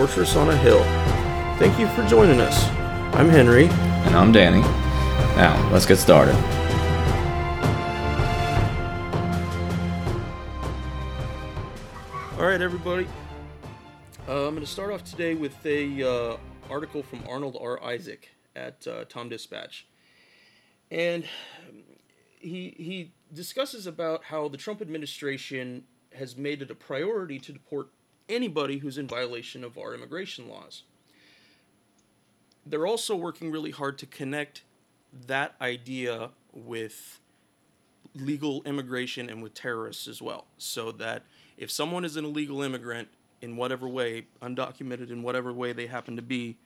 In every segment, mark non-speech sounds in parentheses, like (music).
Fortress on a Hill. Thank you for joining us. I'm Henry. And I'm Danny. Now, let's get started. All right, everybody. Uh, I'm going to start off today with a uh, article from Arnold R. Isaac at uh, Tom Dispatch, and he he discusses about how the Trump administration has made it a priority to deport anybody who's in violation of our immigration laws. They're also working really hard to connect that idea with legal immigration and with terrorists as well, so that if someone is an illegal immigrant in whatever way, undocumented in whatever way they happen to be,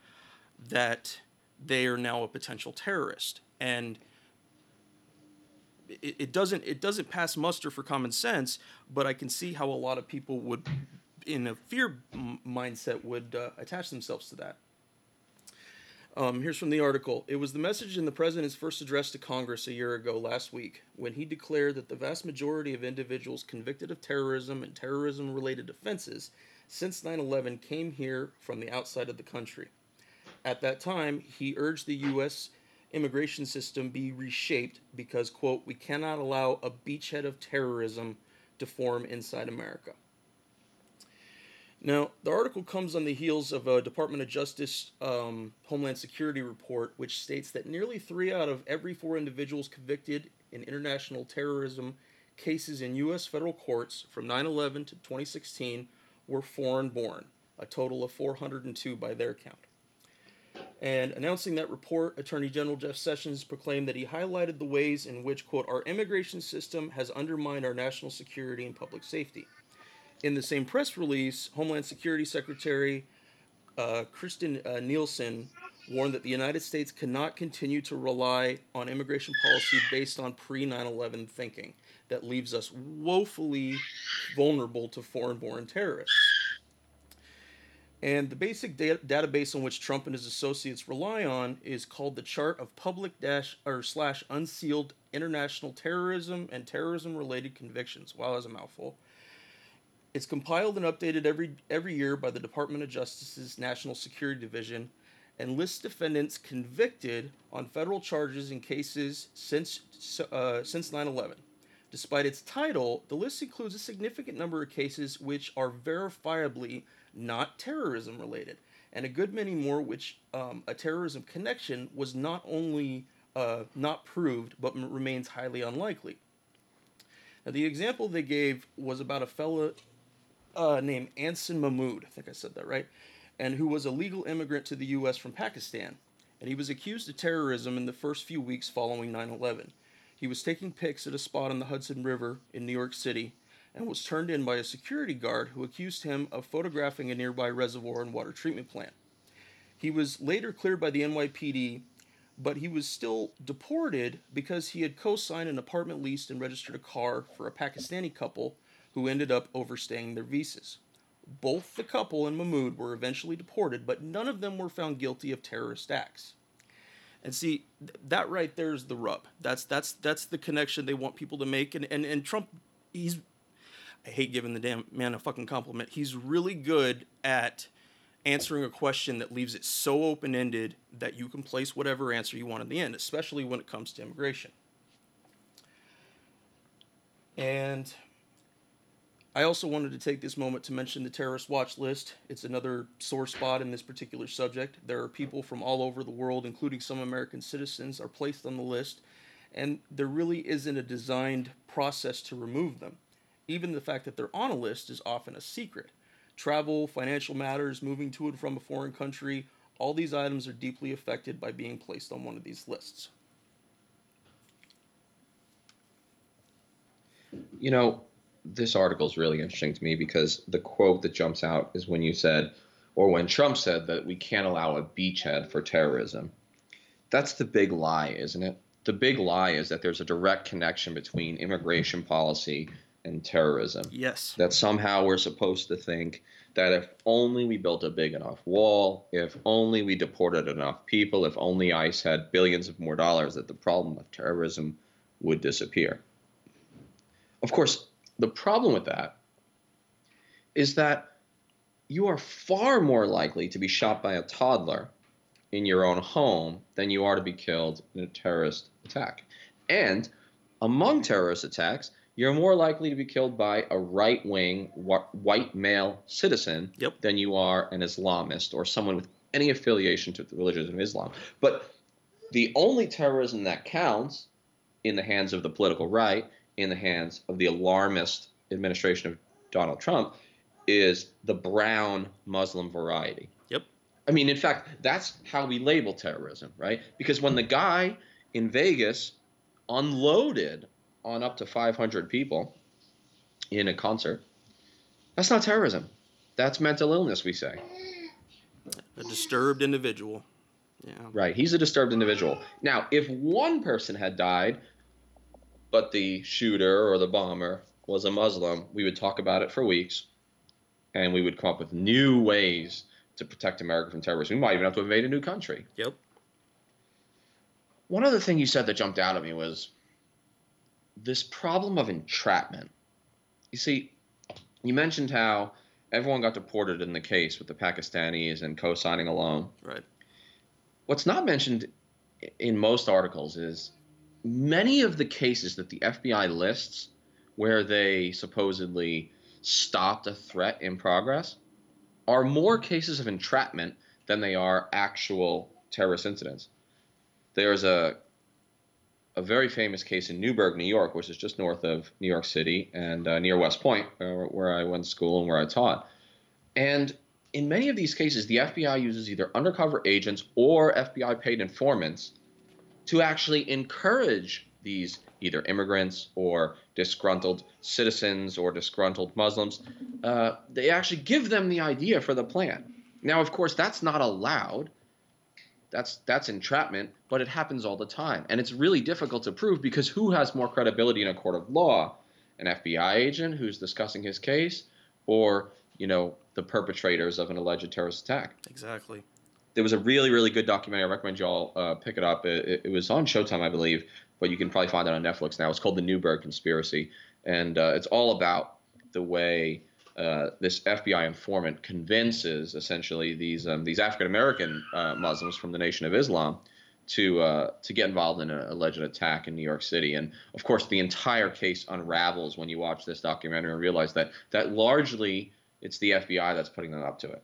that they are now a potential terrorist. And it, it doesn't it doesn't pass muster for common sense, but I can see how a lot of people would, in a fear m- mindset, would uh, attach themselves to that. Um, here's from the article. It was the message in the president's first address to Congress a year ago last week when he declared that the vast majority of individuals convicted of terrorism and terrorism related offenses since 9 11 came here from the outside of the country. At that time, he urged the U.S. immigration system be reshaped because, quote, we cannot allow a beachhead of terrorism to form inside America. Now, the article comes on the heels of a Department of Justice um, Homeland Security report, which states that nearly three out of every four individuals convicted in international terrorism cases in U.S. federal courts from 9 11 to 2016 were foreign born, a total of 402 by their count. And announcing that report, Attorney General Jeff Sessions proclaimed that he highlighted the ways in which, quote, our immigration system has undermined our national security and public safety. In the same press release, Homeland Security Secretary uh, Kirstjen uh, Nielsen warned that the United States cannot continue to rely on immigration policy based on pre 9 11 thinking that leaves us woefully vulnerable to foreign born terrorists. And the basic da- database on which Trump and his associates rely on is called the Chart of Public Dash or Slash Unsealed International Terrorism and Terrorism Related Convictions. Wow, that's a mouthful. It's compiled and updated every every year by the Department of Justice's National Security Division and lists defendants convicted on federal charges in cases since uh, since 9/11. Despite its title, the list includes a significant number of cases which are verifiably not terrorism related, and a good many more which um, a terrorism connection was not only uh, not proved but m- remains highly unlikely. Now, the example they gave was about a fellow uh, named Anson Mahmoud, I think I said that right, and who was a legal immigrant to the U.S. from Pakistan. And he was accused of terrorism in the first few weeks following 9 11. He was taking pics at a spot on the Hudson River in New York City and was turned in by a security guard who accused him of photographing a nearby reservoir and water treatment plant. He was later cleared by the NYPD, but he was still deported because he had co signed an apartment lease and registered a car for a Pakistani couple who ended up overstaying their visas. Both the couple and Mahmoud were eventually deported, but none of them were found guilty of terrorist acts. And see, that right there is the rub. That's that's that's the connection they want people to make. And and, and Trump, he's I hate giving the damn man a fucking compliment. He's really good at answering a question that leaves it so open ended that you can place whatever answer you want in the end, especially when it comes to immigration. And I also wanted to take this moment to mention the terrorist watch list. It's another sore spot in this particular subject. There are people from all over the world, including some American citizens, are placed on the list, and there really isn't a designed process to remove them. Even the fact that they're on a list is often a secret. Travel, financial matters, moving to and from a foreign country, all these items are deeply affected by being placed on one of these lists. You know, this article is really interesting to me because the quote that jumps out is when you said, or when Trump said that we can't allow a beachhead for terrorism. That's the big lie, isn't it? The big lie is that there's a direct connection between immigration policy and terrorism. Yes. That somehow we're supposed to think that if only we built a big enough wall, if only we deported enough people, if only ICE had billions of more dollars, that the problem of terrorism would disappear. Of course, the problem with that is that you are far more likely to be shot by a toddler in your own home than you are to be killed in a terrorist attack. And among terrorist attacks, you're more likely to be killed by a right wing wh- white male citizen Yep. than you are an Islamist or someone with any affiliation to the religion of Islam. But the only terrorism that counts in the hands of the political right, in the hands of the alarmist administration of Donald Trump, is the brown Muslim variety. Yep. I mean, in fact, that's how we label terrorism, right? Because when the guy in Vegas unloaded on up to 500 people in a concert, that's not terrorism. That's mental illness, we say. A disturbed individual. Yeah. Right. He's a disturbed individual. Now, if one person had died, but the shooter or the bomber was a Muslim, we would talk about it for weeks and we would come up with new ways to protect America from terrorism. We might even have to invade a new country. Yep. One other thing you said that jumped out at me was this problem of entrapment. You see, you mentioned how everyone got deported in the case with the Pakistanis and co signing a loan. Right. What's not mentioned in most articles is many of the cases that the FBI lists where they supposedly stopped a threat in progress are more cases of entrapment than they are actual terrorist incidents. There's a a very famous case in Newburgh, New York, which is just north of New York City and uh, near West Point, uh, where I went to school and where I taught. And in many of these cases, the FBI uses either undercover agents or FBI paid informants to actually encourage these either immigrants or disgruntled citizens or disgruntled Muslims. Uh, they actually give them the idea for the plan. Now, of course, that's not allowed. That's that's entrapment, but it happens all the time, and it's really difficult to prove because who has more credibility in a court of law? An FBI agent who's discussing his case, or you know the perpetrators of an alleged terrorist attack? Exactly. There was a really really good documentary. I recommend you all uh, pick it up. It, it was on Showtime, I believe, but you can probably find it on Netflix now. It's called The Newburgh Conspiracy, and uh, it's all about the way uh, this FBI informant convinces essentially these um, these African American uh, Muslims from the Nation of Islam to uh, to get involved in an alleged attack in New York City. And of course, the entire case unravels when you watch this documentary and realize that that largely it's the FBI that's putting them up to it.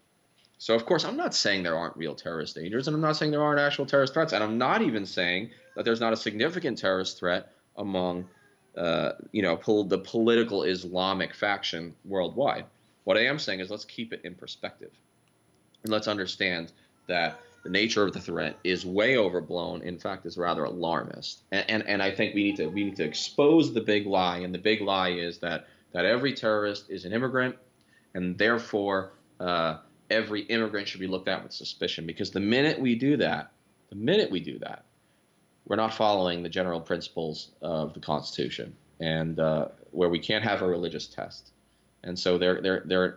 So of course, I'm not saying there aren't real terrorist dangers, and I'm not saying there aren't actual terrorist threats, and I'm not even saying that there's not a significant terrorist threat among, uh, you know, pol- the political Islamic faction worldwide. What I am saying is let's keep it in perspective, and let's understand that the nature of the threat is way overblown. In fact, is rather alarmist, and, and and I think we need to we need to expose the big lie, and the big lie is that that every terrorist is an immigrant, and therefore. Uh, every immigrant should be looked at with suspicion because the minute we do that, the minute we do that, we're not following the general principles of the Constitution and uh, where we can't have a religious test. And so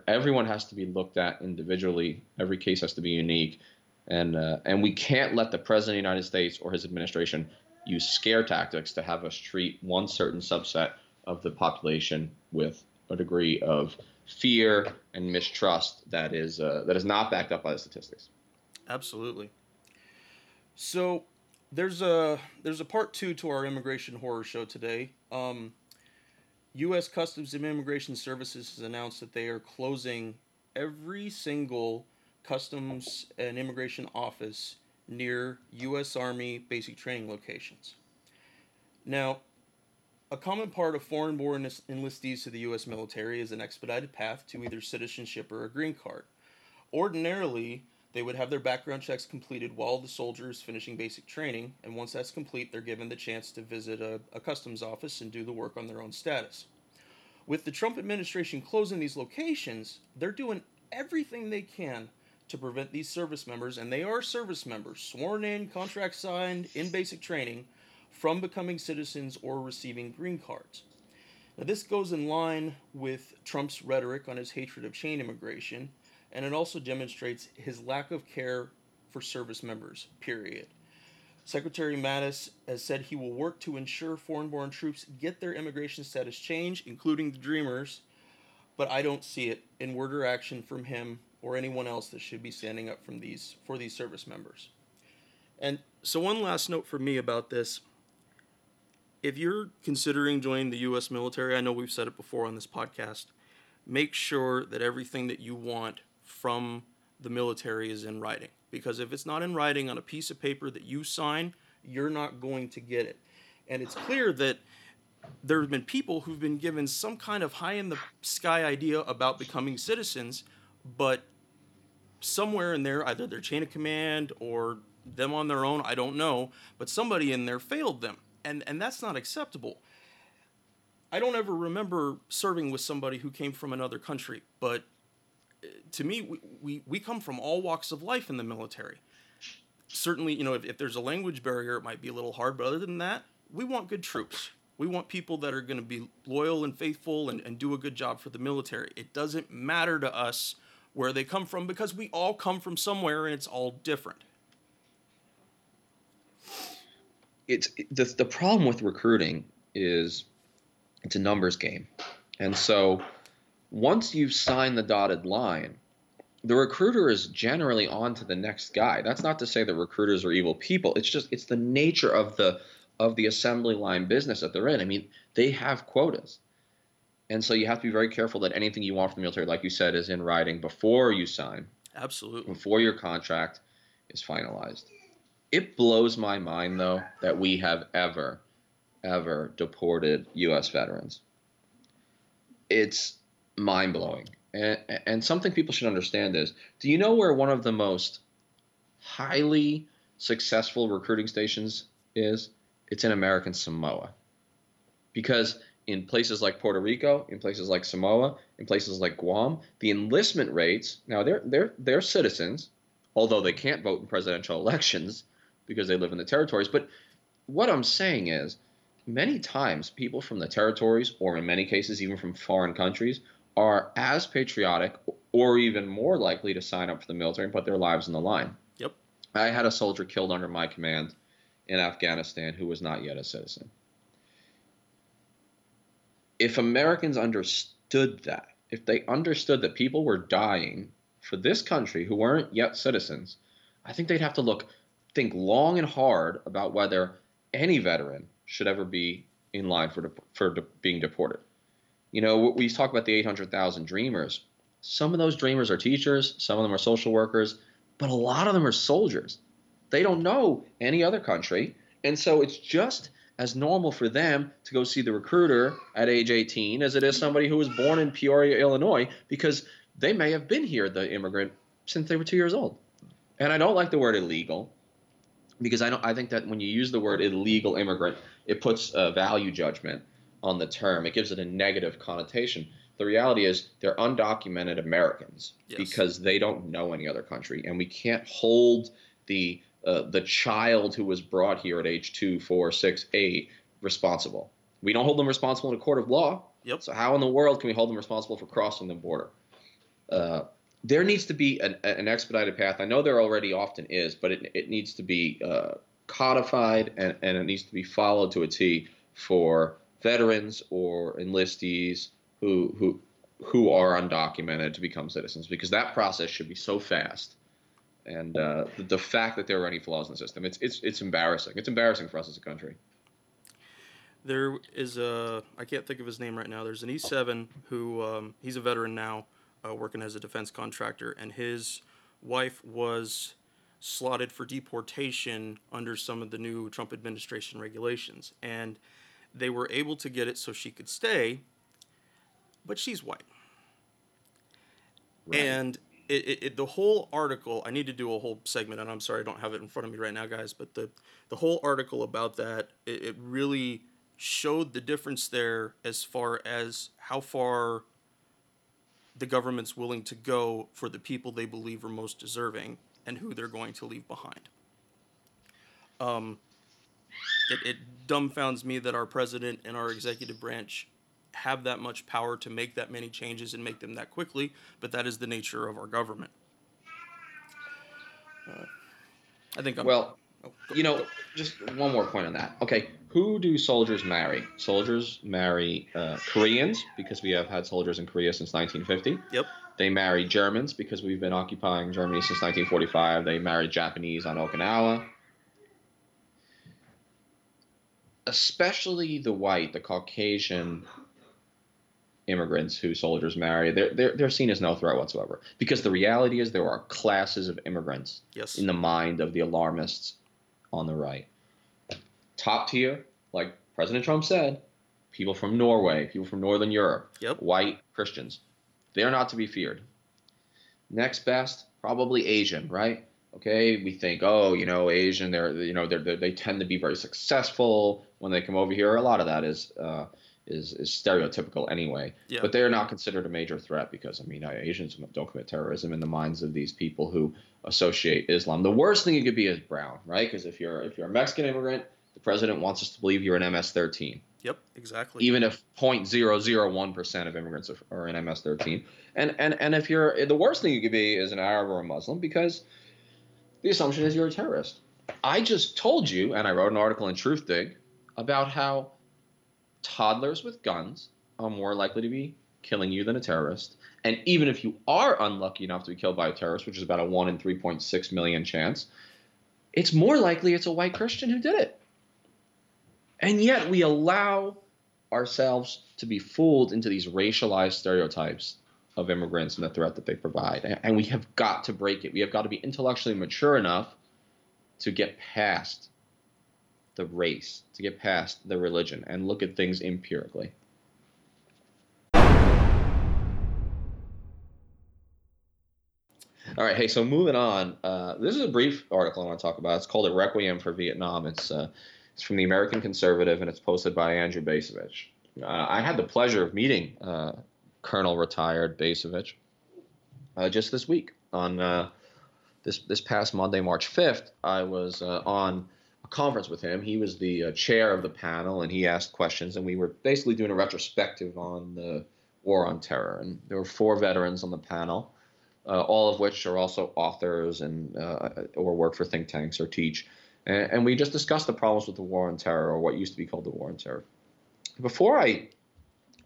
everyone has to be looked at individually. Every case has to be unique, and uh, and we can't let the president of the United States or his administration use scare tactics to have us treat one certain subset of the population with a degree of fear and mistrust that is uh, that is not backed up by the statistics. Absolutely. So there's a there's a part two to our immigration horror show today. Um, U.S. Customs and Immigration Services has announced that they are closing every single customs and immigration office near U.S. Army basic training locations. Now, a common part of foreign born enlistees to the U.S. military is an expedited path to either citizenship or a green card. Ordinarily, they would have their background checks completed while the soldier is finishing basic training, and once that's complete, they're given the chance to visit a, a customs office and do the work on their own status. With the Trump administration closing these locations, they're doing everything they can to prevent these service members, and they are service members, sworn in, contract signed, in basic training, from becoming citizens or receiving green cards. Now, this goes in line with Trump's rhetoric on his hatred of chain immigration, and it also demonstrates his lack of care for service members, period. Secretary Mattis has said he will work to ensure foreign born troops get their immigration status changed, including the Dreamers, but I don't see it in word or action from him or anyone else that should be standing up from these for these service members. And so one last note for me about this. If you're considering joining the US military, I know we've said it before on this podcast, make sure that everything that you want from the military is in writing. Because if it's not in writing on a piece of paper that you sign, you're not going to get it. And it's clear that there have been people who've been given some kind of high in the sky idea about becoming citizens, but somewhere in there, either their chain of command or them on their own, I don't know, but somebody in there failed them. And, and that's not acceptable. I don't ever remember serving with somebody who came from another country, but uh, to me, we, we, we come from all walks of life in the military. Certainly, you know, if, if there's a language barrier, it might be a little hard, but other than that, we want good troops. We want people that are going to be loyal and faithful and, and do a good job for the military. It doesn't matter to us where they come from because we all come from somewhere and it's all different. It's the, the problem with recruiting is it's a numbers game. And so once you've signed the dotted line, the recruiter is generally on to the next guy. That's not to say that recruiters are evil people. It's just it's the nature of the of the assembly line business that they're in. I mean, they have quotas. And so you have to be very careful that anything you want from the military, like you said, is in writing before you sign. Absolutely. Before your contract is finalized. It blows my mind, though, that we have ever, ever deported U.S. veterans. It's mind blowing. And, and something people should understand is do you know where one of the most highly successful recruiting stations is? It's in American Samoa. Because in places like Puerto Rico, in places like Samoa, in places like Guam, the enlistment rates now they're they're they're citizens, although they can't vote in presidential (laughs) elections because they live in the territories. But what I'm saying is, many times people from the territories, or in many cases even from foreign countries, are as patriotic or even more likely to sign up for the military and put their lives on the line. Yep. I had a soldier killed under my command in Afghanistan who was not yet a citizen. If Americans understood that, if they understood that people were dying for this country who weren't yet citizens, I think they'd have to look, think long and hard about whether any veteran should ever be in line for, for being deported. You know, we talk about the 800,000 dreamers. Some of those dreamers are teachers, some of them are social workers, but a lot of them are soldiers. They don't know any other country. And so it's just as normal for them to go see the recruiter at age 18 as it is somebody who was born in Peoria, Illinois, because they may have been here, the immigrant, since they were two years old. And I don't like the word illegal because I don't. I think that when you use the word illegal immigrant, it puts a value judgment on the term. It gives it a negative connotation. The reality is they're undocumented Americans yes. because they don't know any other country, and we can't hold the uh, the child who was brought here at age two, four, six, eight responsible. We don't hold them responsible in a court of law. Yep. So how in the world can we hold them responsible for crossing the border? Uh, there needs to be an, an, expedited path. I know there already often is, but it, it needs to be uh, codified and, and it needs to be followed to a T for veterans or enlistees who who who are undocumented to become citizens because that process should be so fast and uh, the, the, fact that there are any flaws in the system, it's it's it's embarrassing. It's embarrassing for us as a country. There is a I can't think of his name right now. There's an E7 who um, he's a veteran now, uh, working as a defense contractor, and his wife was slotted for deportation under some of the new Trump administration regulations, and they were able to get it so she could stay, but she's white. Right. And it, it, it, the whole article i need to do a whole segment and i'm sorry i don't have it in front of me right now guys but the, the whole article about that it, it really showed the difference there as far as how far the government's willing to go for the people they believe are most deserving and who they're going to leave behind um, it, it dumbfounds me that our president and our executive branch have that much power to make that many changes and make them that quickly, but that is the nature of our government. Uh, I think I'm. Well, oh, go, you know, go. just one more point on that. Okay, who do soldiers marry? Soldiers marry uh, Koreans because we have had soldiers in Korea since 1950. Yep. They marry Germans because we've been occupying Germany since 1945. They marry Japanese on Okinawa. Especially the white, the Caucasian immigrants who soldiers marry, they're, they're, they're seen as no threat whatsoever. Because the reality is there are classes of immigrants Yes. in the mind of the alarmists on the right. Top tier, like President Trump said, people from Norway, people from Northern Europe, Yep. white Christians. They are not to be feared. Next best, probably Asian, right? Okay, we think, oh, you know, Asian, they're, you know, they're, they're, they tend to be very successful when they come over here. A lot of that is, uh, is, is stereotypical anyway. Yeah. But they are not considered a major threat because, I mean, uh, Asians don't commit terrorism in the minds of these people who associate Islam. The worst thing you could be is brown, right? Because if you're if you're a Mexican immigrant, the president wants us to believe you're an MS-13 Yep. Exactly. even if 0.001% of immigrants are- in MS-13. And and and if you're the worst thing you could be is an Arab or a Muslim because the assumption is you're a terrorist. I just told you, and I wrote an article in Truthdig about how toddlers with guns are more likely to be killing you than a terrorist. And even if you are unlucky enough to be killed by a terrorist, which is about a 1 in 3.6 million chance, it's more likely it's a white Christian who did it. And yet we allow ourselves to be fooled into these racialized stereotypes of immigrants and the threat that they provide. And- we have got to break it. We have got to be intellectually mature enough to get past the race, to get past the religion, and look at things empirically. All right, hey, so moving on. Uh, this is a brief article I want to talk about. It's called "A Requiem for Vietnam." It's uh, it's from the American Conservative, and it's posted by Andrew Bacevich. Uh, I had the pleasure of meeting uh, Colonel retired Bacevich uh, just this week on uh, this this past Monday, March fifth. I was uh, on a conference with him. He was the uh, chair of the panel, and he asked questions, and we were basically doing a retrospective on the war on terror. And there were four veterans on the panel, uh, all of which are also authors and uh, or work for think tanks or teach. And, and we just discussed the problems with the war on terror, or what used to be called the war on terror. Before I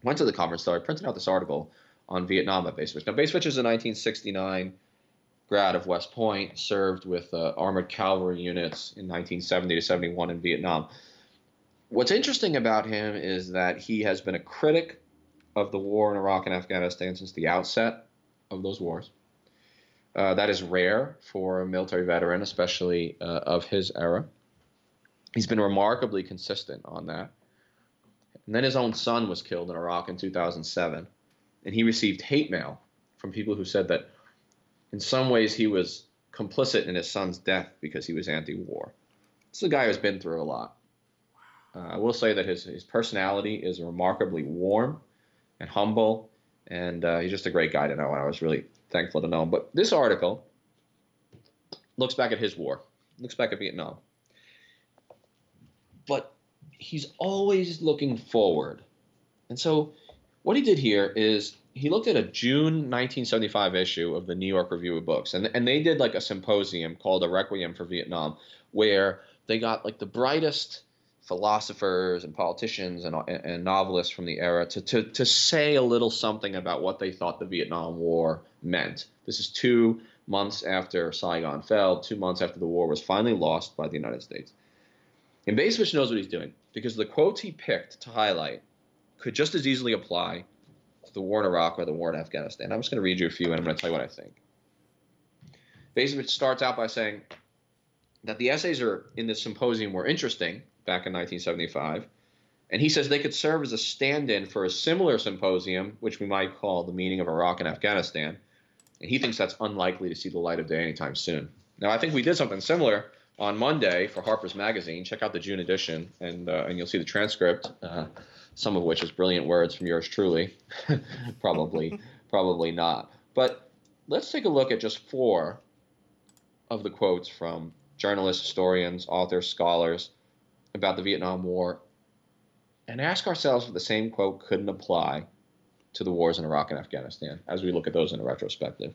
went to the conference, though, I printed out this article on Vietnam at Bacevich. Now, Bacevich is a 1969 grad of West Point, served with uh, armored cavalry units in 1970 to 71 in Vietnam. What's interesting about him is that he has been a critic of the war in Iraq and Afghanistan since the outset of those wars. Uh, that is rare for a military veteran, especially uh, of his era. He's been remarkably consistent on that. And then his own son was killed in Iraq in 2007, and he received hate mail from people who said that in some ways he was complicit in his son's death because he was anti-war. This is a guy who's been through a lot. Uh, I will say that his, his personality is remarkably warm and humble, and uh, he's just a great guy to know, and I was really thankful to know him. But this article looks back at his war, looks back at Vietnam. But he's always looking forward. And so what he did here is he looked at a June 1975 issue of the New York Review of Books, and, and they did like a symposium called A Requiem for Vietnam, where they got like the brightest philosophers and politicians and, and novelists from the era to, to, to say a little something about what they thought the Vietnam War meant. This is two months after Saigon fell, two months after the war was finally lost by the United States. And Bacevich knows what he's doing because the quotes he picked to highlight could just as easily apply to the war in Iraq or the war in Afghanistan. I'm just going to read you a few and I'm going to tell you what I think. Bacevich starts out by saying that the essays are in this symposium were interesting back in 1975, and he says they could serve as a stand-in for a similar symposium, which we might call the meaning of Iraq and Afghanistan, and he thinks that's unlikely to see the light of day anytime soon. Now, I think we did something similar on Monday for Harper's Magazine. Check out the June edition, and uh, and you'll see the transcript, uh, some of which is brilliant words from yours truly. (laughs) probably, (laughs) probably not. But let's take a look at just four of the quotes from journalists, historians, authors, scholars about the Vietnam War, and ask ourselves if the same quote couldn't apply to the wars in Iraq and Afghanistan as we look at those in a retrospective.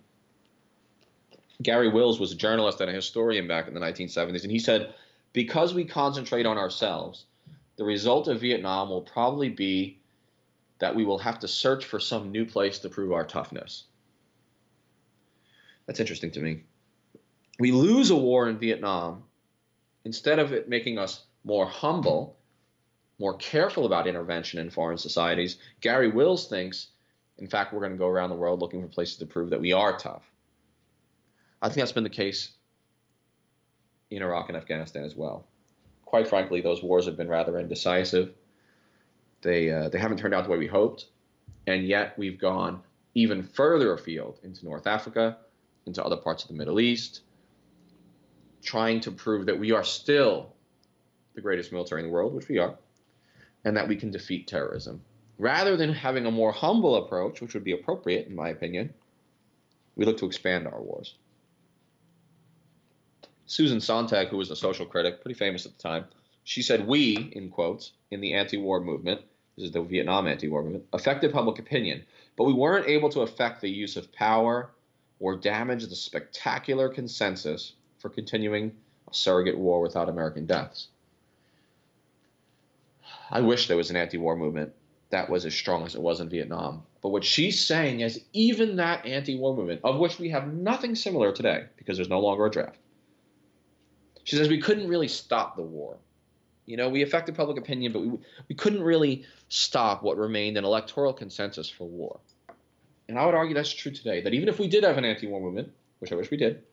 Garry Wills was a journalist and a historian back in the 1970s, and he said, Because we concentrate on ourselves, the result of Vietnam will probably be that we will have to search for some new place to prove our toughness. That's interesting to me. We lose a war in Vietnam, instead of it making us more humble, more careful about intervention in foreign societies, Garry Wills thinks, in fact, we're going to go around the world looking for places to prove that we are tough. I think that's been the case in Iraq and Afghanistan as well. Quite frankly, those wars have been rather indecisive. They, uh, they haven't turned out the way we hoped, and yet we've gone even further afield into North Africa, into other parts of the Middle East, trying to prove that we are still the greatest military in the world, which we are, and that we can defeat terrorism. Rather than having a more humble approach, which would be appropriate, in my opinion, we look to expand our wars. Susan Sontag, who was a social critic, pretty famous at the time, she said, We, in quotes, in the anti war movement, this is the Vietnam anti war movement, affected public opinion, but we weren't able to affect the use of power or damage the spectacular consensus for continuing a surrogate war without American deaths. I wish there was an anti war movement that was as strong as it was in Vietnam. But what she's saying is even that anti war movement, of which we have nothing similar today because there's no longer a draft, she says we couldn't really stop the war. You know, we affected public opinion, but we, we couldn't really stop what remained an electoral consensus for war. And I would argue that's true today, that even if we did have an anti war movement, which I wish we did,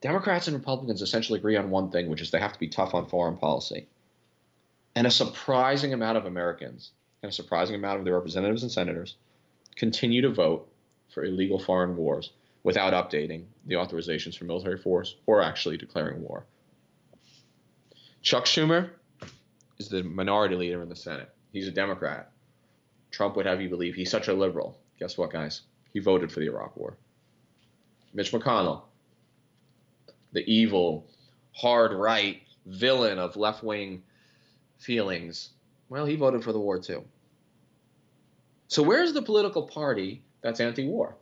Democrats and Republicans essentially agree on one thing, which is they have to be tough on foreign policy. And a surprising amount of Americans and a surprising amount of their representatives and senators continue to vote for illegal foreign wars without updating the authorizations for military force or actually declaring war. Chuck Schumer is the minority leader in the Senate. He's a Democrat. Trump would have you believe he's such a liberal. Guess what, guys? He voted for the Iraq War. Mitch McConnell, the evil, hard right villain of left wing feelings, well, he voted for the war too. So, where's the political party that's anti war?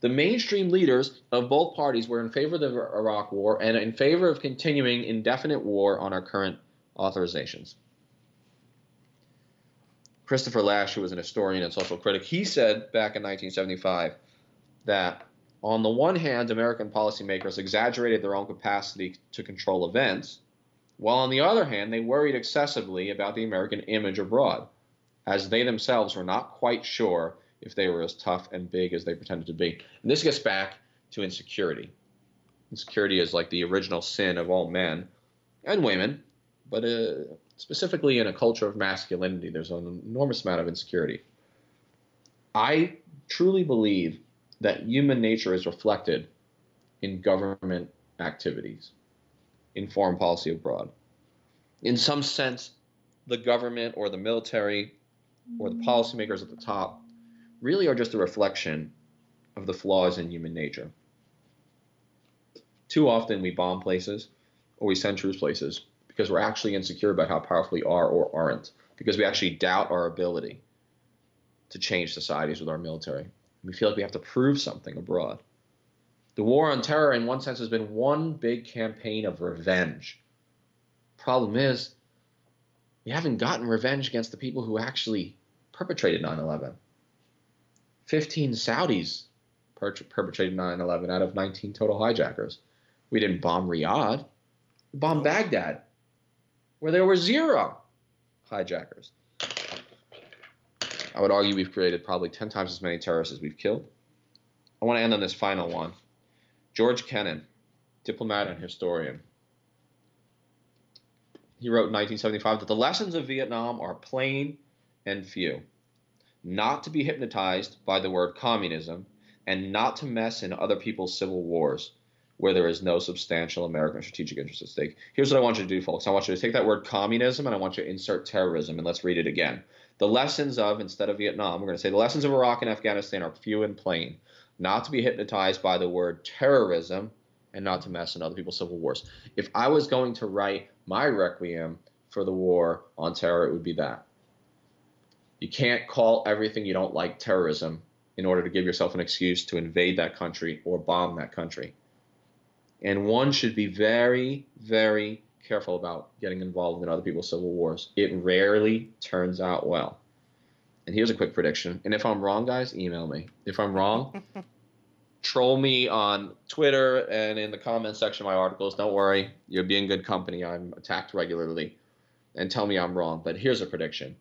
The mainstream leaders of both parties were in favor of the Iraq war and in favor of continuing indefinite war on our current authorizations. Christopher Lasch, who was an historian and social critic, he said back in 1975 that on the one hand, American policymakers exaggerated their own capacity to control events, while on the other hand, they worried excessively about the American image abroad, as they themselves were not quite sure if they were as tough and big as they pretended to be. And this gets back to insecurity. Insecurity is like the original sin of all men and women, but uh, specifically in a culture of masculinity, there's an enormous amount of insecurity. I truly believe that human nature is reflected in government activities, in foreign policy abroad. In some sense, the government or the military or the policymakers at the top really are just a reflection of the flaws in human nature. Too often we bomb places or we send troops places because we're actually insecure about how powerful we are or aren't, because we actually doubt our ability to change societies with our military. We feel like we have to prove something abroad. The war on terror, in one sense, has been one big campaign of revenge. Problem is, we haven't gotten revenge against the people who actually perpetrated 9 11. 15 Saudis per- perpetrated 9 11 out of 19 total hijackers. We didn't bomb Riyadh, we bombed oh. Baghdad, where there were zero hijackers. I would argue we've created probably 10 times as many terrorists as we've killed. I want to end on this final one. George Kennan, diplomat and historian. He wrote in 1975 that the lessons of Vietnam are plain and few. Not to be hypnotized by the word communism, and not to mess in other people's civil wars where there is no substantial American strategic interest at stake. Here's what I want you to do, folks. I want you to take that word communism and I want you to insert terrorism, and let's read it again. The lessons of, instead of Vietnam, we're going to say the lessons of Iraq and Afghanistan are few and plain. Not to be hypnotized by the word terrorism and not to mess in other people's civil wars. If I was going to write my requiem for the war on terror, it would be that. You can't call everything you don't like terrorism in order to give yourself an excuse to invade that country or bomb that country. And one should be very, very careful about getting involved in other people's civil wars. It rarely turns out well. And here's a quick prediction. And if I'm wrong, guys, email me. If I'm wrong, (laughs) troll me on Twitter and in the comment section of my articles. Don't worry, you'll be in good company. I'm attacked regularly. And tell me I'm wrong. But here's a prediction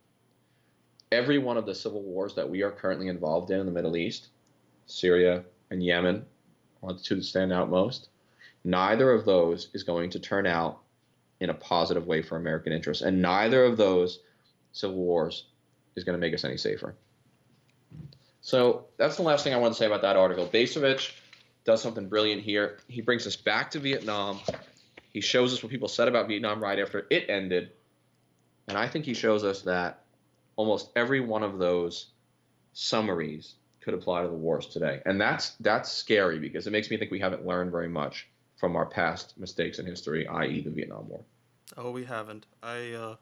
every one of the civil wars that we are currently involved in in the Middle East, Syria and Yemen, are the two that stand out most. Neither of those is going to turn out in a positive way for American interests, and neither of those civil wars is going to make us any safer. So that's the last thing I want to say about that article. Bacevich does something brilliant here. He brings us back to Vietnam. He shows us what people said about Vietnam right after it ended. And I think he shows us that almost every one of those summaries could apply to the wars today. And that's that's scary because it makes me think we haven't learned very much from our past mistakes in history, i.e., the Vietnam War. Oh, we haven't. I uh,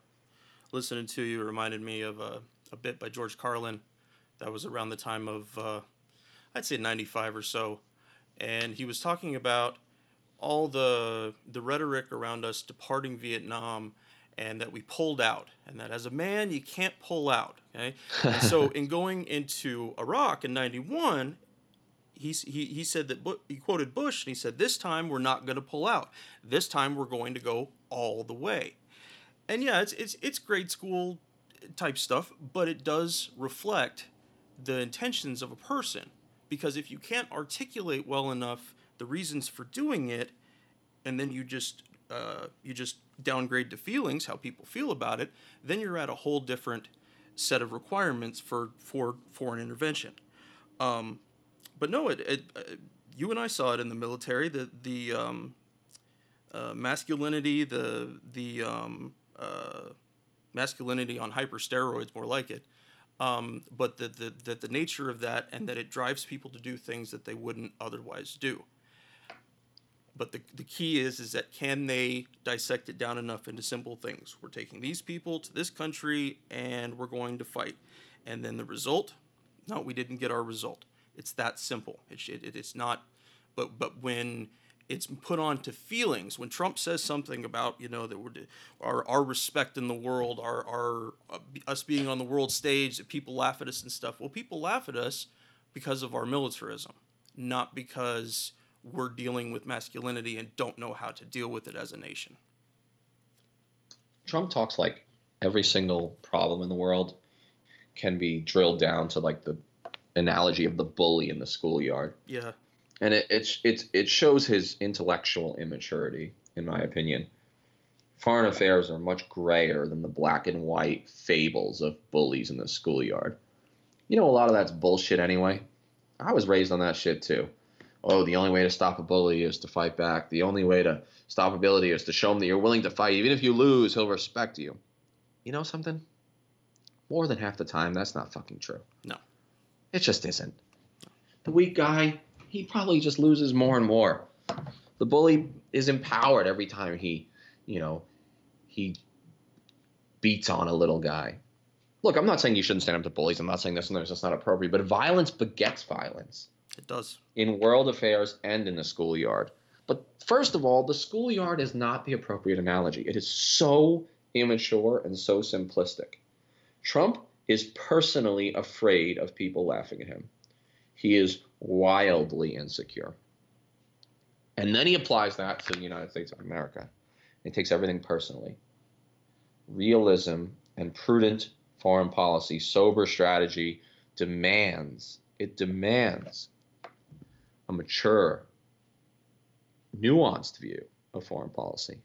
listening to you reminded me of a, a bit by George Carlin that was around the time of uh, I'd say 95 or so, and he was talking about all the the rhetoric around us departing Vietnam and that we pulled out, and that as a man you can't pull out. Okay, and so (laughs) in going into Iraq in '91, he, he, he said that he quoted Bush and he said, This time we're not going to pull out. This time we're going to go all the way. And yeah, it's, it's, it's grade school type stuff, but it does reflect the intentions of a person. Because if you can't articulate well enough the reasons for doing it, and then you just uh, you just downgrade to feelings, how people feel about it, then you're at a whole different set of requirements for for foreign intervention. Um, but no, it, it uh, you and I saw it in the military. The the um, uh, masculinity, the the um, uh, masculinity on hyper steroids, more like it. Um, but the, the, the, the nature of that and that it drives people to do things that they wouldn't otherwise do. But the, the key is is that can they dissect it down enough into simple things? We're taking these people to this country and we're going to fight. And then the result? No, we didn't get our result. It's that simple. It, it, it's not, but but when it's put on to feelings, when Trump says something about you know that we're our our respect in the world, our our uh, us being on the world stage, that people laugh at us and stuff. Well, people laugh at us because of our militarism, not because we're dealing with masculinity and don't know how to deal with it as a nation. Trump talks like every single problem in the world can be drilled down to like the analogy of the bully in the schoolyard. Yeah. And it it it, it shows his intellectual immaturity, in my opinion. Foreign affairs are much grayer than the black and white fables of bullies in the schoolyard. You know, a lot of that's bullshit anyway. I was raised on that shit too. Oh, the only way to stop a bully is to fight back. The only way to stop a bully is to show him that you're willing to fight. Even if you lose, he'll respect you. You know something? More than half the time, that's not fucking true. No. It just isn't. The weak guy, he probably just loses more and more. The bully is empowered every time he, you know, he beats on a little guy. Look, I'm not saying you shouldn't stand up to bullies. I'm not saying this and this. That's not appropriate. But violence begets violence. It does. In world affairs and in the schoolyard. But first of all, the schoolyard is not the appropriate analogy. It is so immature and so simplistic. Trump is personally afraid of people laughing at him. He is wildly insecure. And then he applies that to the United States of America. He takes everything personally. Realism and prudent foreign policy, sober strategy demands, it demands a mature, nuanced view of foreign policy.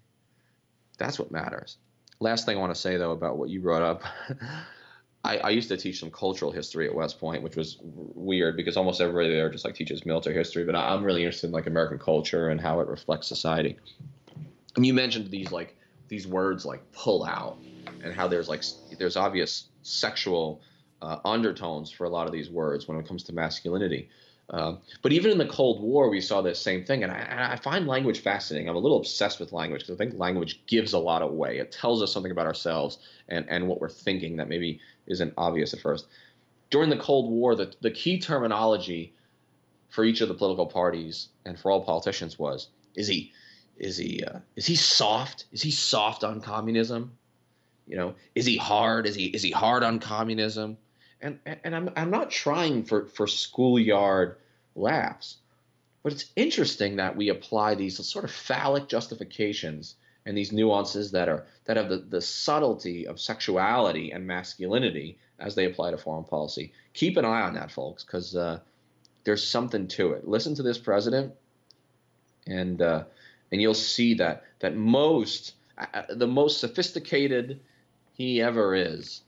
That's what matters. Last thing I want to say, though, about what you brought up (laughs) I, I, used to teach some cultural history at West Point, which was weird because almost everybody there just like teaches military history. But I, am really interested in like American culture and how it reflects society. And you mentioned these like these words like pull out and how there's like there's obvious sexual uh, undertones for a lot of these words when it comes to masculinity. Um, but even in the Cold War, we saw this same thing, and I, I find language fascinating. I'm a little obsessed with language because I think language gives a lot away. It tells us something about ourselves and, and what we're thinking that maybe isn't obvious at first. During the Cold War, the, the key terminology for each of the political parties and for all politicians was is he is he uh, is he soft? Is he soft on communism? You know, is he hard? Is he is he hard on communism? And and I'm I'm not trying for for schoolyard laughs, but it's interesting that we apply these sort of phallic justifications and these nuances that are that have the, the subtlety of sexuality and masculinity as they apply to foreign policy. Keep an eye on that, folks, because uh, there's something to it. Listen to this president, and uh, and you'll see that that most uh, uh, the most sophisticated he ever is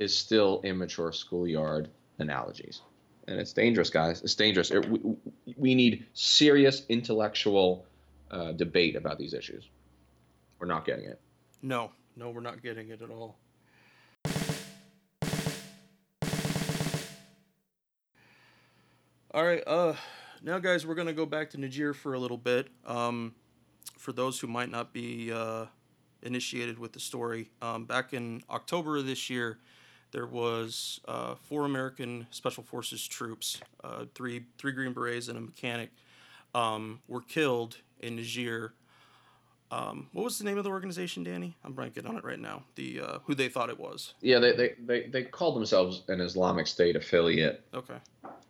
is still immature schoolyard analogies. And it's dangerous guys. It's dangerous. It, we, we, need serious intellectual uh, debate about these issues. We're not getting it. No. No we're not getting it at all. All right uh now guys we're gonna go back to niger for a little bit. Um for those who might not be uh, initiated with the story, um, back in October of this year, there was uh, four American Special Forces troops, uh, three three Green Berets and a mechanic, um, were killed in Niger. Um, what was the name of the organization, Danny? I'm blanking on it right now. The uh, who they thought it was. Yeah, they, they, they, they called themselves an Islamic State affiliate. Okay.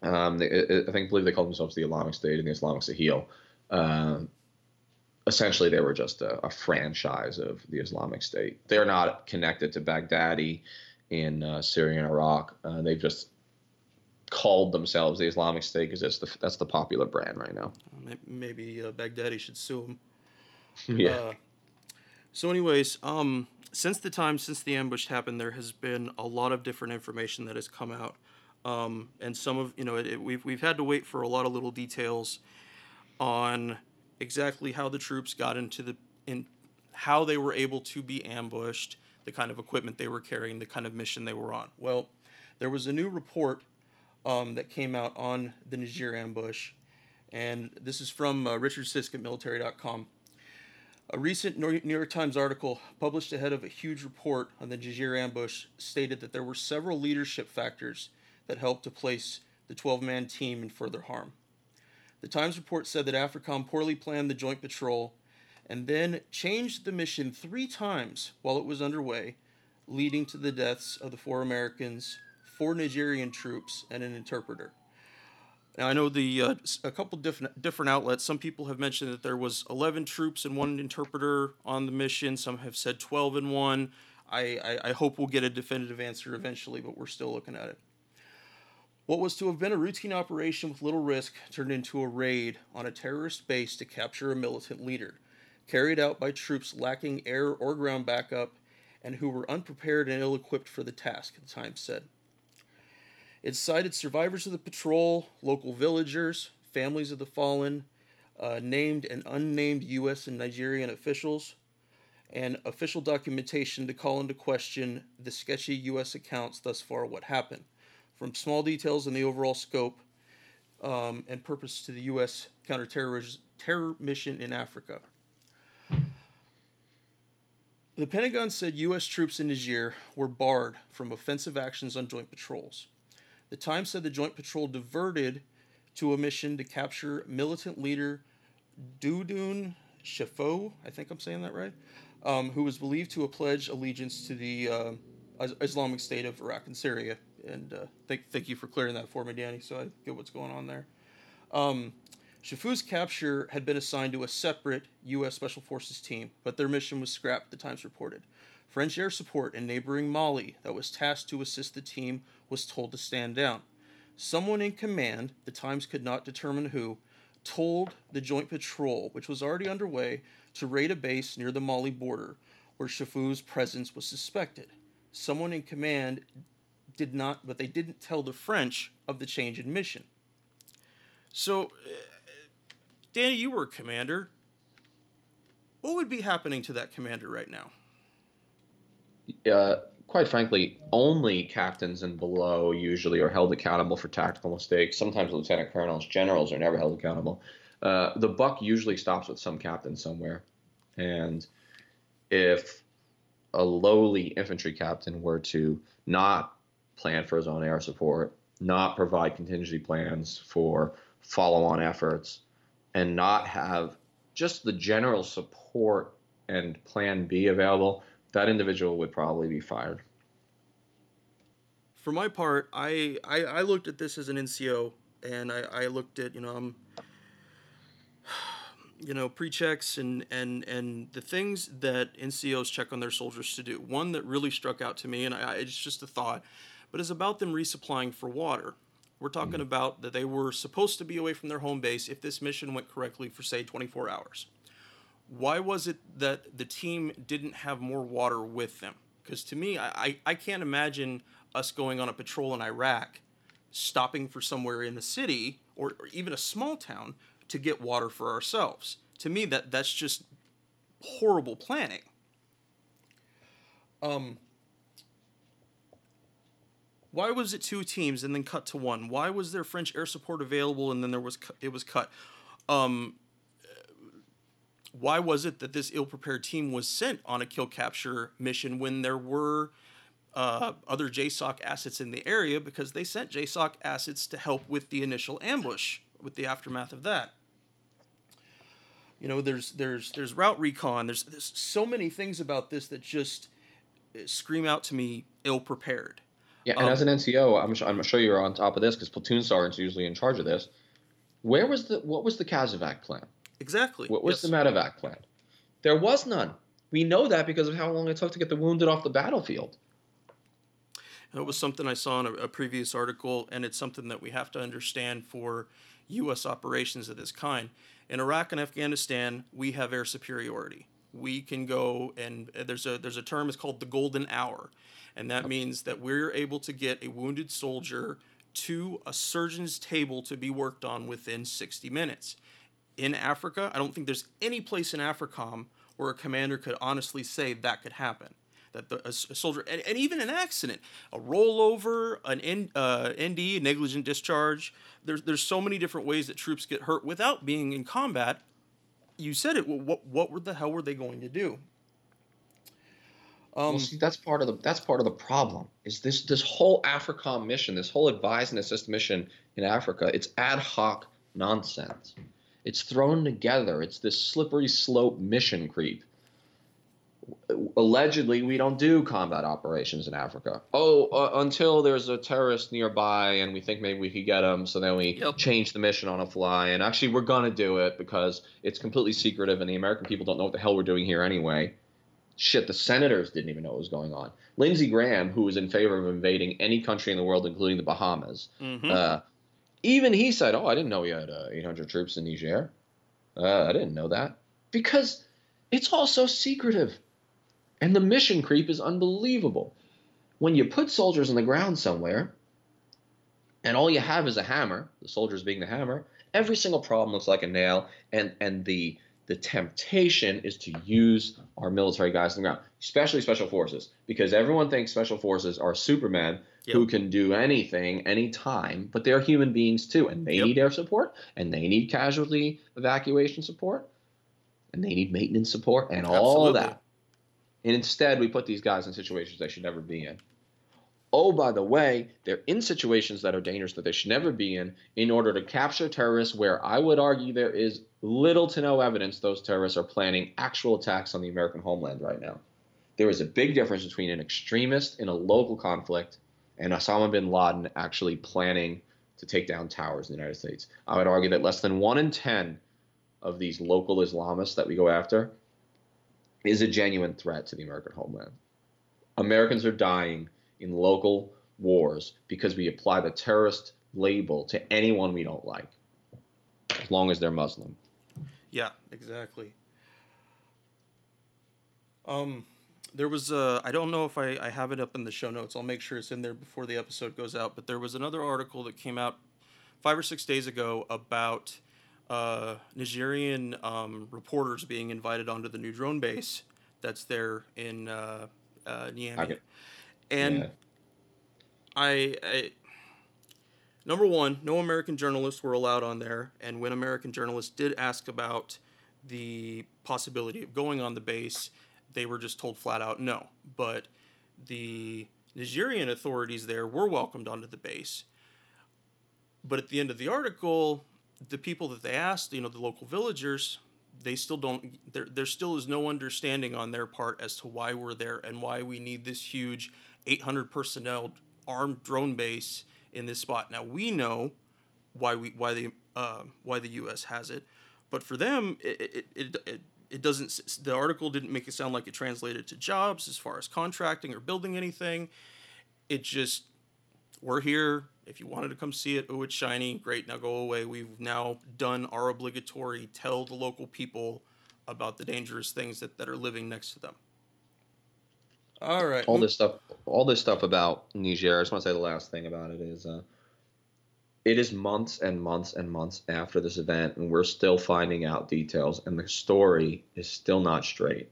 Um, they, I think believe they called themselves the Islamic State and the Islamic Sahel. Um, essentially they were just a, a, franchise of the Islamic State. They're not connected to Baghdadi in uh, Syria and Iraq. Uh, they've just called themselves the Islamic State because that's the that's the popular brand right now. Maybe uh, Baghdadi should sue them. (laughs) yeah. Uh, so, anyways, um, since the time since the ambush happened, there has been a lot of different information that has come out, um, and some of you know it, it, we've we've had to wait for a lot of little details on exactly how the troops got into the in how they were able to be ambushed, the kind of equipment they were carrying, the kind of mission they were on. Well, there was a new report um, that came out on the Niger ambush, and this is from uh, Richard Sisk at military.com. A recent New York Times article published ahead of a huge report on the Niger ambush stated that there were several leadership factors that helped to place the 12 man team in further harm. The Times report said that AFRICOM poorly planned the joint patrol and then changed the mission three times while it was underway, leading to the deaths of the four Americans, four Nigerian troops, and an interpreter. Now I know the uh, a couple different different outlets. Some people have mentioned that there was 11 troops and one interpreter on the mission. Some have said 12 and one. I, I, I hope we'll get a definitive answer eventually, but we're still looking at it. What was to have been a routine operation with little risk turned into a raid on a terrorist base to capture a militant leader, carried out by troops lacking air or ground backup and who were unprepared and ill equipped for the task, the Times said. It cited survivors of the patrol, local villagers, families of the fallen, uh, named and unnamed U.S. and Nigerian officials, and official documentation to call into question the sketchy U.S. accounts thus far what happened from small details in the overall scope um, and purpose to the U.S. counterterrorism terror mission in Africa. The Pentagon said U.S. troops in Niger were barred from offensive actions on joint patrols. The Times said the joint patrol diverted to a mission to capture militant leader Doundoun Cheffou, I think I'm saying that right, um, who was believed to have pledged allegiance to the uh, Islamic State of Iraq and Syria and uh, thank thank you for clearing that for me, Danny, so I get what's going on there. Um, Cheffou's capture had been assigned to a separate U.S. Special Forces team, but their mission was scrapped. The Times reported. French air support in neighboring Mali that was tasked to assist the team was told to stand down. Someone in command, the Times could not determine who, told the joint patrol, which was already underway, to raid a base near the Mali border where Cheffou's presence was suspected. Someone in command did not, but they didn't tell the French of the change in mission. So, Danny, you were a commander. What would be happening to that commander right now? Uh, quite frankly, only captains and below usually are held accountable for tactical mistakes. Sometimes lieutenant colonels, generals are never held accountable. Uh, the buck usually stops with some captain somewhere, and if a lowly infantry captain were to not plan for his own air support, not provide contingency plans for follow on efforts, and not have just the general support and plan B available, that individual would probably be fired. For my part, I I, I looked at this as an NCO, and I, I looked at you know I'm (sighs) you know pre-checks and and and the things that NCOs check on their soldiers to do. One that really struck out to me, and I, it's just a thought, but it's about them resupplying for water. We're talking mm-hmm. about that they were supposed to be away from their home base if this mission went correctly for say 24 hours. Why was it that the team didn't have more water with them? Because to me, I, I, I can't imagine us going on a patrol in Iraq, stopping for somewhere in the city or, or even a small town to get water for ourselves. To me, that that's just horrible planning. Um, why was it two teams and then cut to one? Why was there French air support available and then there was cu- it was cut? Um, why was it that this ill-prepared team was sent on a kill capture mission when there were uh, other JSOC assets in the area? Because they sent JSOC assets to help with the initial ambush, with the aftermath of that. You know, there's there's there's route recon. There's there's so many things about this that just uh, scream out to me ill prepared. Yeah, and um, as an NCO, I'm I'm sure you're on top of this because platoon sergeants are usually in charge of this. Where was the what was the CASEVAC plan? Exactly. What was yes. the medevac plan? There was none. We know that because of how long it took to get the wounded off the battlefield. It was something I saw in a, a previous article, and it's something that we have to understand for U.S. operations of this kind. In Iraq and Afghanistan, we have air superiority. We can go and uh, there's a there's a term it's called the golden hour, and that means that we're able to get a wounded soldier to a surgeon's table to be worked on within 60 minutes. In Africa, I don't think there's any place in AFRICOM where a commander could honestly say that could happen that the, a, a soldier and, and, even an accident, a rollover, an N, uh, ND, negligent discharge. There's there's so many different ways that troops get hurt without being in combat. You said it. What what were the hell were they going to do? Um, well, see, that's part of the that's part of the problem. Is this this whole AFRICOM mission, this whole advise and assist mission in Africa? It's ad hoc nonsense. It's thrown together. It's this slippery slope mission creep allegedly we don't do combat operations in Africa. Oh, uh, until there's a terrorist nearby and we think maybe we could get him, so then we yep. change the mission on a fly. And actually, we're gonna do it because it's completely secretive and the American people don't know what the hell we're doing here anyway. Shit, the senators didn't even know what was going on. Lindsey Graham, who was in favor of invading any country in the world, including the Bahamas, mm-hmm. uh, even he said, "Oh, I didn't know we had uh, 800 troops in Niger. Uh, I didn't know that because." It's all so secretive. And the mission creep is unbelievable. When you put soldiers on the ground somewhere, and all you have is a hammer, the soldiers being the hammer, every single problem looks like a nail, and and the the temptation is to use our military guys on the ground, especially special forces, because everyone thinks special forces are Superman yep. who can do anything, anytime, but they're human beings too, and they yep. need air support, and they need casualty evacuation support, and they need maintenance support, and Absolutely. all of that. And instead, we put these guys in situations they should never be in. Oh, by the way, they're in situations that are dangerous that they should never be in in order to capture terrorists, where I would argue there is little to no evidence those terrorists are planning actual attacks on the American homeland right now. There is a big difference between an extremist in a local conflict and Osama bin Laden actually planning to take down towers in the United States. I would argue that less than one in 10 of these local Islamists that we go after is a genuine threat to the American homeland. Americans are dying in local wars because we apply the terrorist label to anyone we don't like, as long as they're Muslim. Yeah, exactly. Um, there was a, I don't know if I, I have it up in the show notes. I'll make sure it's in there before the episode goes out. But there was another article that came out five or six days ago about uh, Nigerian um, reporters being invited onto the new drone base that's there in uh, uh, Niamey. And yeah. I, I, number one, no American journalists were allowed on there. And when American journalists did ask about the possibility of going on the base, they were just told flat out no. But the Nigerian authorities there were welcomed onto the base. But at the end of the article, the people that they asked, you know, the local villagers, they still don't there there still is no understanding on their part as to why we're there and why we need this huge 800 personnel armed drone base in this spot. Now we know why we why the uh, why the U.S. has it, but for them it it, it, it it doesn't the article didn't make it sound like it translated to jobs as far as contracting or building anything it just we're here if you wanted to come see it oh it's shiny great now go away we've now done our obligatory tell the local people about the dangerous things that, that are living next to them all right all this stuff all this stuff about niger i just want to say the last thing about it is uh, it is months and months and months after this event, and we're still finding out details, and the story is still not straight.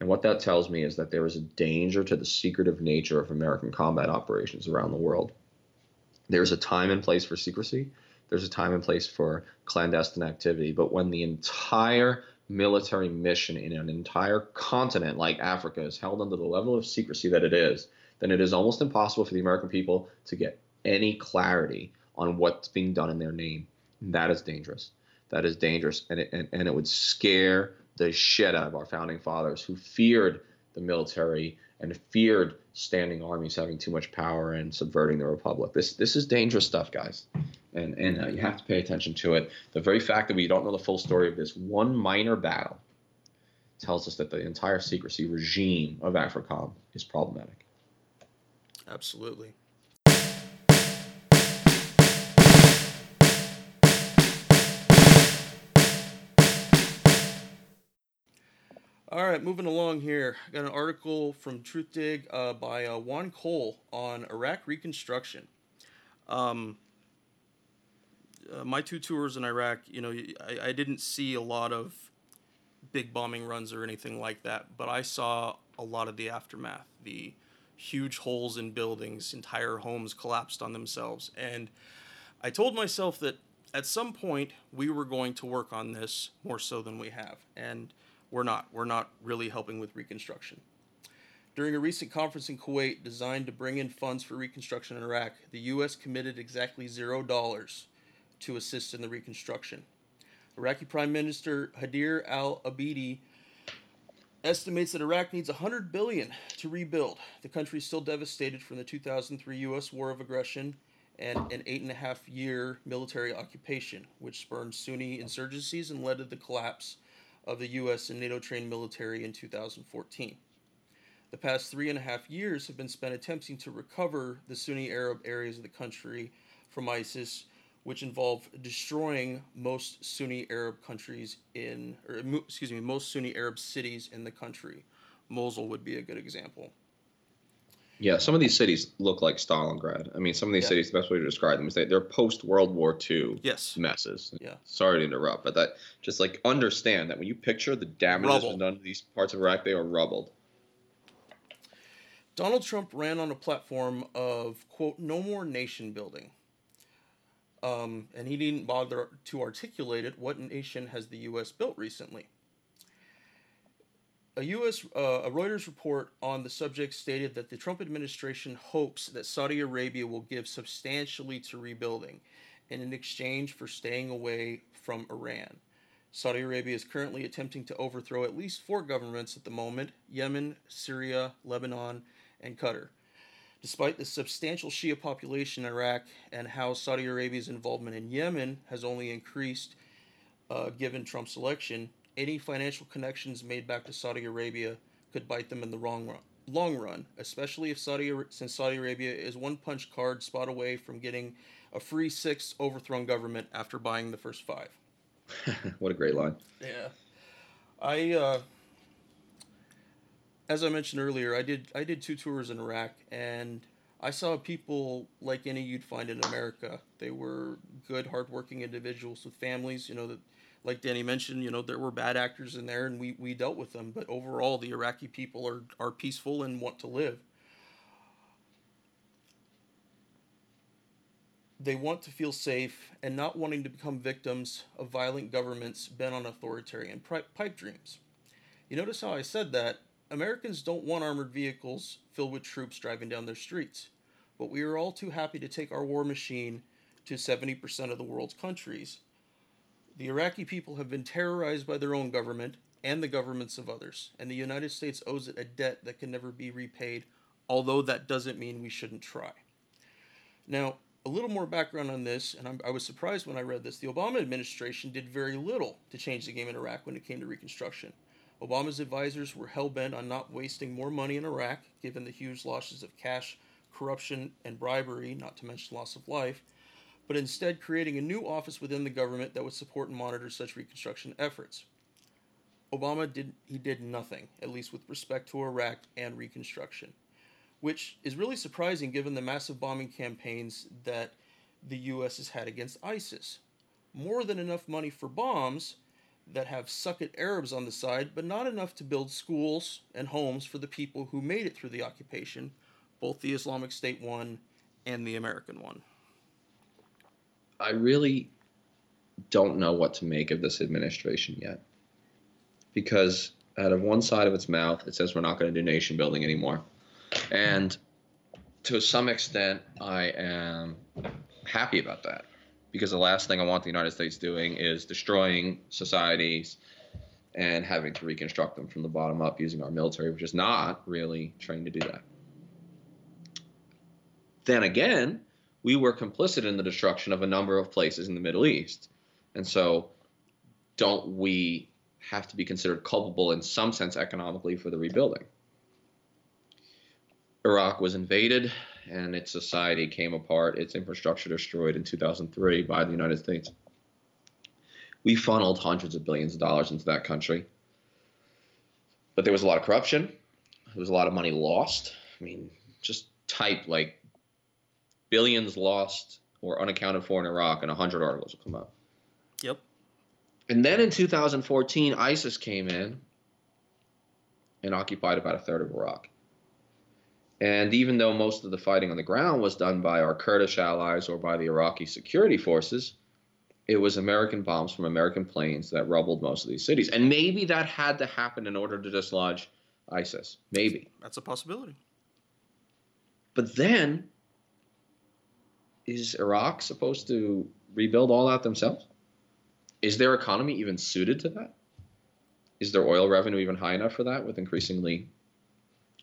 And what that tells me is that there is a danger to the secretive nature of American combat operations around the world. There's a time and place for secrecy, there's a time and place for clandestine activity, but when the entire military mission in an entire continent like Africa is held under the level of secrecy that it is, then it is almost impossible for the American people to get any clarity on what's being done in their name. That is dangerous. That is dangerous. And it, and, and it would scare the shit out of our founding fathers who feared the military and feared standing armies having too much power and subverting the republic. This this is dangerous stuff, guys, and and uh, you have to pay attention to it. The very fact that we don't know the full story of this one minor battle tells us that the entire secrecy regime of AFRICOM is problematic. Absolutely. All right, moving along here. I got an article from Truthdig uh, by uh, Juan Cole on Iraq reconstruction. Um, uh, my two tours in Iraq, you know, I, I didn't see a lot of big bombing runs or anything like that, but I saw a lot of the aftermath. The huge holes in buildings, entire homes collapsed on themselves. And I told myself that at some point we were going to work on this more so than we have. And we're not. We're not really helping with reconstruction. During a recent conference in Kuwait designed to bring in funds for reconstruction in Iraq, the U.S. committed exactly zero dollars to assist in the reconstruction. Iraqi Prime Minister Haider al Abadi estimates that Iraq needs 100 billion to rebuild. The country is still devastated from the 2003 U.S. war of aggression and an eight and a half year military occupation, which spurned Sunni insurgencies and led to the collapse of the U.S. and NATO trained military in 2014. The past three and a half years have been spent attempting to recover the Sunni Arab areas of the country from ISIS, which involve destroying most Sunni Arab countries in, or excuse me, most Sunni Arab cities in the country. Mosul would be a good example. Yeah, some of these cities look like Stalingrad. I mean, some of these yeah. cities, the best way to describe them is that they're post World War II yes. messes. Yeah. Sorry to interrupt, but that just like understand that when you picture the damage that's been done to these parts of Iraq, they are rubbled. Donald Trump ran on a platform of quote no more nation building. Um, and he didn't bother to articulate it. What nation has the U.S. built recently? A U.S. Uh, a Reuters report on the subject stated that the Trump administration hopes that Saudi Arabia will give substantially to rebuilding, and in exchange for staying away from Iran. Saudi Arabia is currently attempting to overthrow at least four governments at the moment: Yemen, Syria, Lebanon, and Qatar. Despite the substantial Shia population in Iraq and how Saudi Arabia's involvement in Yemen has only increased uh, given Trump's election, any financial connections made back to Saudi Arabia could bite them in the wrong run, long run, especially if Saudi since Saudi Arabia is one punch card spot away from getting a free six overthrown government after buying the first five. (laughs) what a great line. Yeah, I uh, as I mentioned earlier, I did I did two tours in Iraq and. I saw people like any you'd find in America. They were good, hardworking individuals with families, you know, that like Danny mentioned, you know, there were bad actors in there and we, we dealt with them. But overall, the Iraqi people are, are peaceful and want to live. They want to feel safe and not wanting to become victims of violent governments bent on authoritarian pipe dreams. You notice how I said that? Americans don't want armored vehicles filled with troops driving down their streets, but we are all too happy to take our war machine to 70% of the world's countries The Iraqi people have been terrorized by their own government and the governments of others, and the United States owes it a debt that can never be repaid, although that doesn't mean we shouldn't try. Now, a little more background on this, and I'm, i was surprised when I read this. The Obama administration did very little to change the game in Iraq when it came to Reconstruction. Obama's advisors were hell bent on not wasting more money in Iraq, given the huge losses of cash, corruption, and bribery, not to mention loss of life, but instead creating a new office within the government that would support and monitor such reconstruction efforts. Obama did he did nothing, at least with respect to Iraq and reconstruction, which is really surprising given the massive bombing campaigns that the US has had against ISIS. More than enough money for bombs that have suck it Arabs on the side, but not enough to build schools and homes for the people who made it through the occupation, both the Islamic State one and the American one. I really don't know what to make of this administration yet. Because out of one side of its mouth, it says we're not going to do nation building anymore. And to some extent, I am happy about that. Because the last thing I want the United States doing is destroying societies and having to reconstruct them from the bottom up using our military, which is not really trained to do that. Then again, we were complicit in the destruction of a number of places in the Middle East. And so, don't we have to be considered culpable in some sense economically for the rebuilding? Iraq was invaded and its society came apart, its infrastructure destroyed in 2003 by the United States. We funneled hundreds of billions of dollars into that country. But there was a lot of corruption, there was a lot of money lost. I mean, just type like billions lost or unaccounted for in Iraq, and 100 articles will come out. Yep. And then in 2014, ISIS came in and occupied about a third of Iraq. And even though most of the fighting on the ground was done by our Kurdish allies or by the Iraqi security forces, it was American bombs from American planes that rubbled most of these cities. And maybe that had to happen in order to dislodge ISIS. Maybe. That's a possibility. But then is Iraq supposed to rebuild all that themselves? Is their economy even suited to that? Is their oil revenue even high enough for that with increasingly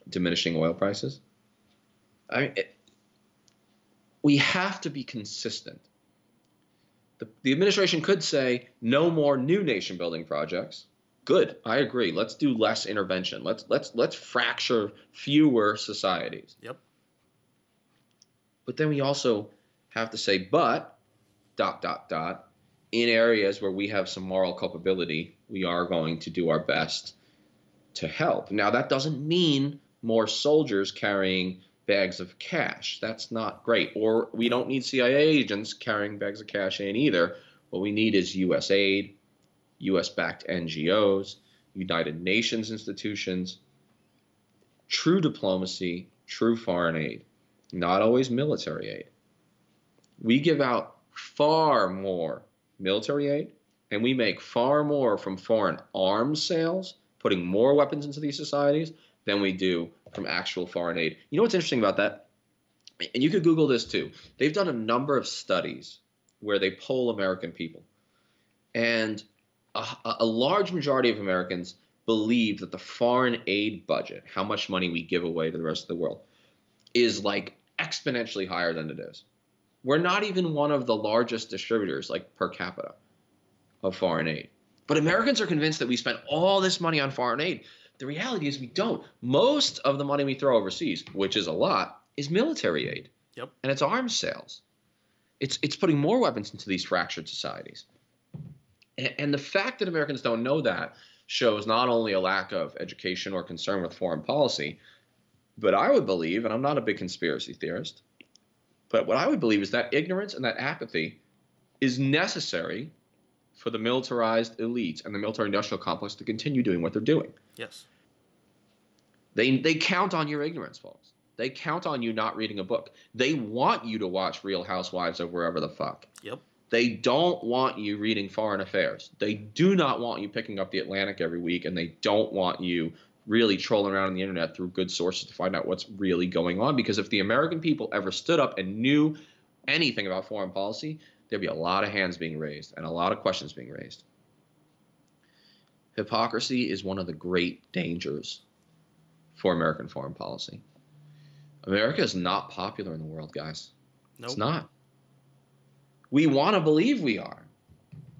diminishing oil prices? I mean, it, we have to be consistent. The, the administration could say no more new nation building projects. Good, I agree. Let's do less intervention. Let's let's let's fracture fewer societies. Yep. But then we also have to say, but dot dot dot, in areas where we have some moral culpability, we are going to do our best to help. Now that doesn't mean more soldiers carrying bags of cash. That's not great. Or we don't need CIA agents carrying bags of cash in either. What we need is US aid, US backed NGOs, United Nations institutions, true diplomacy, true foreign aid, not always military aid. We give out far more military aid and we make far more from foreign arms sales, putting more weapons into these societies than we do from actual foreign aid. You know what's interesting about that? And you could Google this too. They've done a number of studies where they poll American people. And a, a large majority of Americans believe that the foreign aid budget, how much money we give away to the rest of the world, is like exponentially higher than it is. We're not even one of the largest distributors, like per capita, of foreign aid. But Americans are convinced that we spend all this money on foreign aid. The reality is we don't. Most of the money we throw overseas, which is a lot, is military aid. Yep. And it's arms sales. It's it's putting more weapons into these fractured societies. And, and the fact that Americans don't know that shows not only a lack of education or concern with foreign policy, but I would believe, and I'm not a big conspiracy theorist, but what I would believe is that ignorance and that apathy is necessary for the militarized elites and the military industrial complex to continue doing what they're doing. Yes. They they count on your ignorance, folks. They count on you not reading a book. They want you to watch Real Housewives of wherever the fuck. Yep. They don't want you reading Foreign Affairs. They do not want you picking up the Atlantic every week, and they don't want you really trolling around on the internet through good sources to find out what's really going on. Because if the American people ever stood up and knew anything about foreign policy, there'd be a lot of hands being raised and a lot of questions being raised. Hypocrisy is one of the great dangers for American foreign policy. America is not popular in the world, guys. Nope. It's not. We want to believe we are.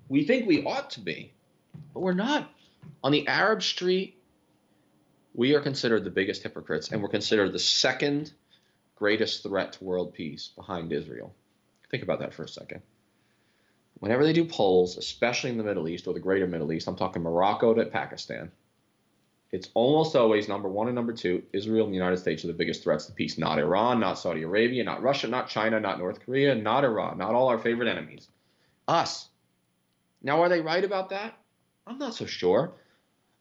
We think we ought to be, but we're not. On the Arab street, we are considered the biggest hypocrites, and we're considered the second greatest threat to world peace behind Israel. Think about that for a second. Whenever they do polls, especially in the Middle East or the greater Middle East, I'm talking Morocco to Pakistan, it's almost always number one and number two. Israel and the United States are the biggest threats to peace. Not Iran, not Saudi Arabia, not Russia, not China, not North Korea, not Iran, not all our favorite enemies. Us. Now, are they right about that? I'm not so sure.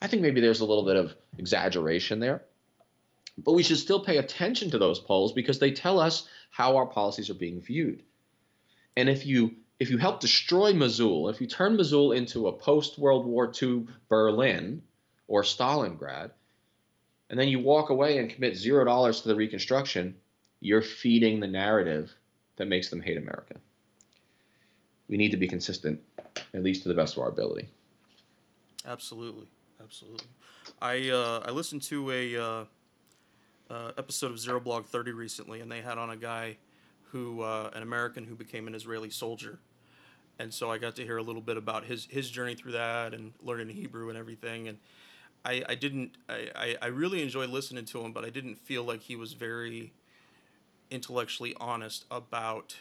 I think maybe there's a little bit of exaggeration there. But we should still pay attention to those polls because they tell us how our policies are being viewed. And if you if you help destroy Mosul, if you turn Mosul into a post World War II Berlin, or Stalingrad, and then you walk away and commit zero dollars to the reconstruction, you're feeding the narrative that makes them hate America. We need to be consistent, at least to the best of our ability. Absolutely, absolutely. I uh, I listened to a uh, uh, episode of Zero Blog Thirty recently, and they had on a guy who uh, an American who became an Israeli soldier, and so I got to hear a little bit about his his journey through that and learning Hebrew and everything, and I, I didn't I, I really enjoyed listening to him, but I didn't feel like he was very intellectually honest about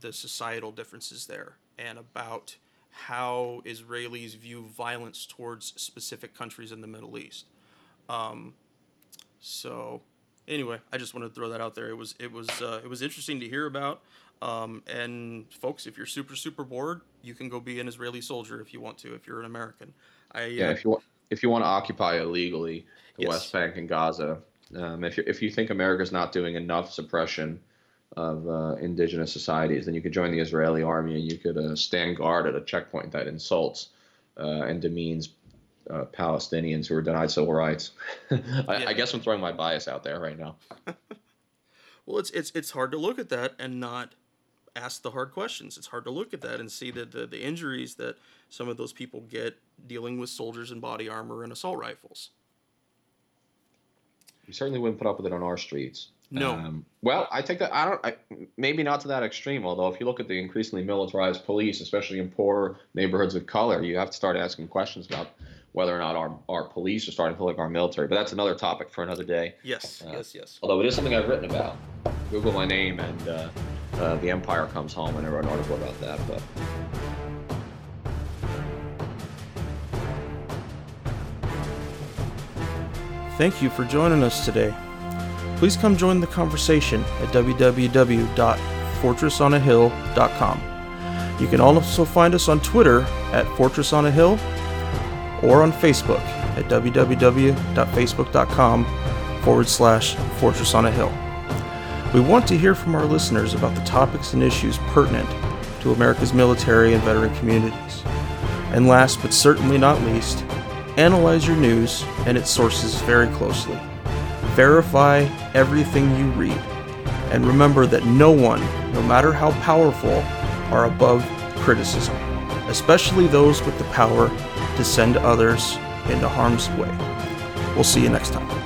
the societal differences there and about how Israelis view violence towards specific countries in the Middle East. Um, so anyway, I just wanted to throw that out there. It was it was uh, it was interesting to hear about. Um, and folks, if you're super super bored, you can go be an Israeli soldier if you want to. If you're an American, I yeah. Uh, if you want if you want to occupy illegally the Yes. West Bank and Gaza, um, if you if you think America's not doing enough suppression of uh, indigenous societies, then you could join the Israeli army and you could uh, stand guard at a checkpoint that insults uh, and demeans uh, Palestinians who are denied civil rights. (laughs) I, Yeah. I guess I'm throwing my bias out there right now. (laughs) Well, it's it's it's hard to look at that and not ask the hard questions. It's hard to look at that and see that the, the injuries that some of those people get dealing with soldiers in body armor and assault rifles. We certainly wouldn't put up with it on our streets. No. Um, well, I think that I don't. I, maybe not to that extreme. Although, if you look at the increasingly militarized police, especially in poor neighborhoods of color, you have to start asking questions about whether or not our our police are starting to look like our military. But that's another topic for another day. Yes, Uh, yes, yes. Although it is something I've written about. Google my name and uh, uh, the Empire comes home, and I wrote an article about that. But Thank you for joining us today. Please come join the conversation at www.fortressonahill.com. You can also find us on Twitter at Fortress on a Hill or on Facebook at www.facebook.com forward slash Fortress on a Hill. We want to hear from our listeners about the topics and issues pertinent to America's military and veteran communities. And last but certainly not least, analyze your news and its sources very closely. Verify everything you read. And remember that no one, no matter how powerful, are above criticism, especially those with the power to send others into harm's way. We'll see you next time.